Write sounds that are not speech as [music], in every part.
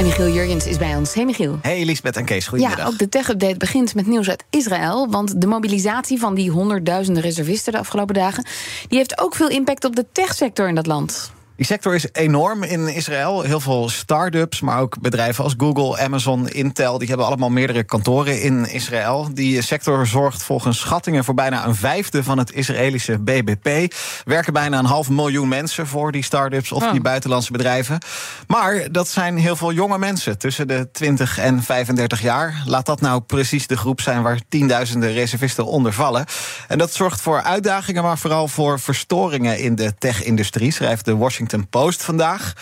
En Michiel Jurjens is bij ons. Hey Michiel. Hey Lisbeth en Kees, goedemiddag. Ja, ook de tech-update begint met nieuws uit Israël. Want de mobilisatie van die honderdduizenden reservisten de afgelopen dagen... die heeft ook veel impact op de techsector in dat land. Die sector is enorm in Israël. Heel veel start-ups, maar ook bedrijven als Google, Amazon, Intel... die hebben allemaal meerdere kantoren in Israël. Die sector zorgt volgens schattingen voor bijna een vijfde... van het Israëlische BBP. Werken bijna een half miljoen mensen voor die start-ups... of Oh. die buitenlandse bedrijven. Maar dat zijn heel veel jonge mensen, tussen de 20 en 35 jaar. Laat dat nou precies de groep zijn waar tienduizenden reservisten onder vallen. En dat zorgt voor uitdagingen, maar vooral voor verstoringen... in de tech-industrie, schrijft de Washington Post vandaag.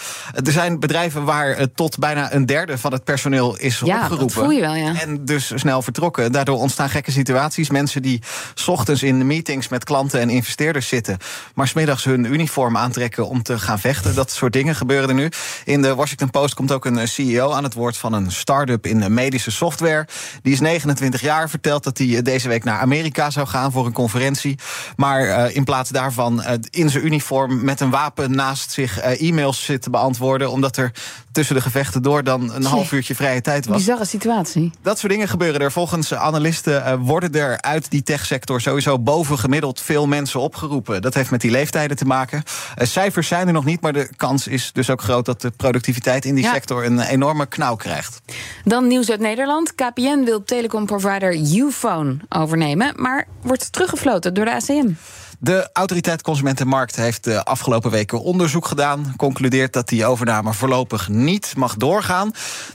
Er zijn bedrijven waar eh, tot bijna een derde van het personeel is Ja, opgeroepen. dat voel je wel, ja. En dus snel vertrokken. Daardoor ontstaan gekke situaties. Mensen die 's ochtends in meetings met klanten en investeerders zitten... maar smiddags hun uniform aantrekken om te gaan vechten. Dat soort dingen gebeuren er nu. In de Washington Post komt ook een eh, CEO aan het woord... van een start-up in de medische software. Die is 29 jaar, vertelt dat hij eh, deze week naar Amerika zou gaan... voor een conferentie. Maar eh, in plaats daarvan eh, in zijn uniform met een wapen naast zich... eh, e-mails zit te beantwoorden... omdat er tussen de gevechten door dan een half uurtje vrije tijd was. Bizarre situatie. Dat soort dingen gebeuren er. Volgens analisten eh, worden er uit die techsector sowieso bovengemiddeld veel mensen opgeroepen. Dat heeft met die leeftijden te maken. Eh, cijfers zijn er nog niet, maar de kans is dus ook groot dat de productiviteit in die Ja. sector een enorme knauw krijgt. Dan nieuws uit Nederland. KPN wil telecomprovider Uphone overnemen... maar wordt teruggefloten door de ACM. De autoriteit Consumentenmarkt heeft de afgelopen weken onderzoek gedaan. Concludeert dat die overname voorlopig niet mag doorgaan.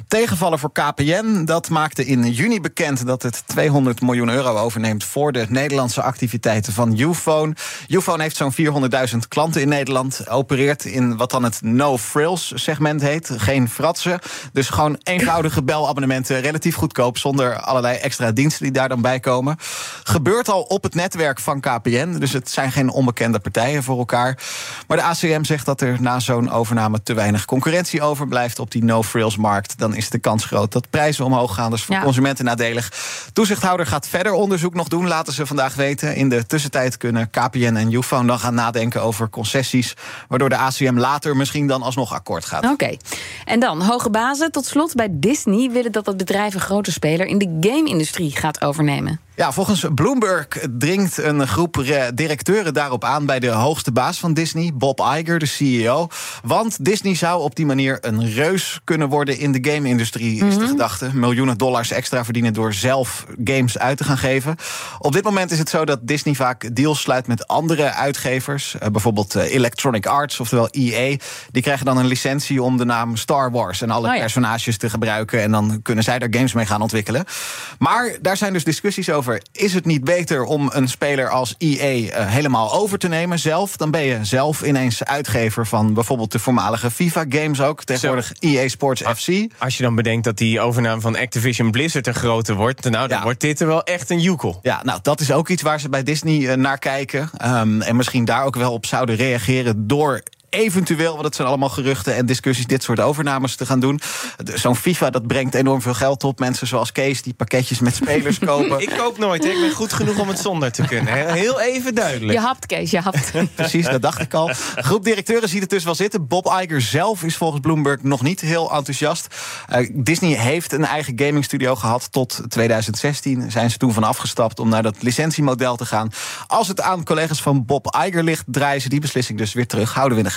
Tegenvallen voor KPN, dat maakte in juni bekend dat het 200 miljoen euro overneemt voor de Nederlandse activiteiten van Uphone. Uphone heeft zo'n 400.000 klanten in Nederland. Opereert in wat dan het no-frills segment heet. Geen fratsen. Dus gewoon eenvoudige belabonnementen, relatief goedkoop, zonder allerlei extra diensten die daar dan bij komen. Gebeurt al op het netwerk van KPN. Dus het zijn geen onbekende partijen voor elkaar. Maar de ACM zegt dat er na zo'n overname te weinig concurrentie overblijft op die no-frills-markt. Dan is de kans groot dat prijzen omhoog gaan. Is voor Ja. consumenten nadelig. Toezichthouder gaat verder onderzoek nog doen, laten ze vandaag weten. In de tussentijd kunnen KPN en Uphone dan gaan nadenken over concessies. Waardoor de ACM later misschien dan alsnog akkoord gaat. Oké. En dan, hoge bazen. Tot slot, bij Disney willen dat het bedrijf een grote speler... in de game-industrie gaat overnemen. Ja, volgens Bloomberg dringt een groep re- directeuren daarop aan bij de hoogste baas van Disney, Bob Iger, de CEO. Want Disney zou op die manier een reus kunnen worden in de game-industrie, is de gedachte. Miljoenen dollars extra verdienen door zelf games uit te gaan geven. Op dit moment is het zo dat Disney vaak deals sluit met andere uitgevers. Eh, bijvoorbeeld eh, Electronic Arts, oftewel EA. Die krijgen dan een licentie om de naam Star Wars en alle Oh ja. personages te gebruiken. En dan kunnen zij daar games mee gaan ontwikkelen. Maar daar zijn dus discussies over. Is het niet beter om een speler als EA eh, helemaal over te nemen zelf? Dan ben je zelf ineens uitgever van bijvoorbeeld de voormalige FIFA-games ook. Tegenwoordig EA Sports FC. Als je dan bedenkt dat die overname van Activision Blizzard een grote wordt, nou, dan Ja. wordt dit er wel echt een joekel. Ja, nou, dat is ook iets waar ze bij Disney eh, naar kijken. Ehm, en misschien daar ook wel op zouden reageren door eventueel, want het zijn allemaal geruchten en discussies, dit soort overnames te gaan doen. Zo'n FIFA, dat brengt enorm veel geld op. Mensen zoals Kees, die pakketjes met spelers [laughs] kopen. Ik koop nooit, hè. ik ben goed genoeg om het zonder te kunnen. hè. Heel even duidelijk. Je hapt, Kees, je hapt. [laughs] [laughs] Precies, dat dacht ik al. Groep directeuren ziet het dus wel zitten. Bob Iger zelf is volgens Bloomberg nog niet heel enthousiast. Eh, Disney heeft een eigen gamingstudio gehad tot 2016. Zijn ze toen van afgestapt om naar dat licentiemodel te gaan. Als het aan collega's van Bob Iger ligt, draaien ze die beslissing dus weer terug. Houden we in de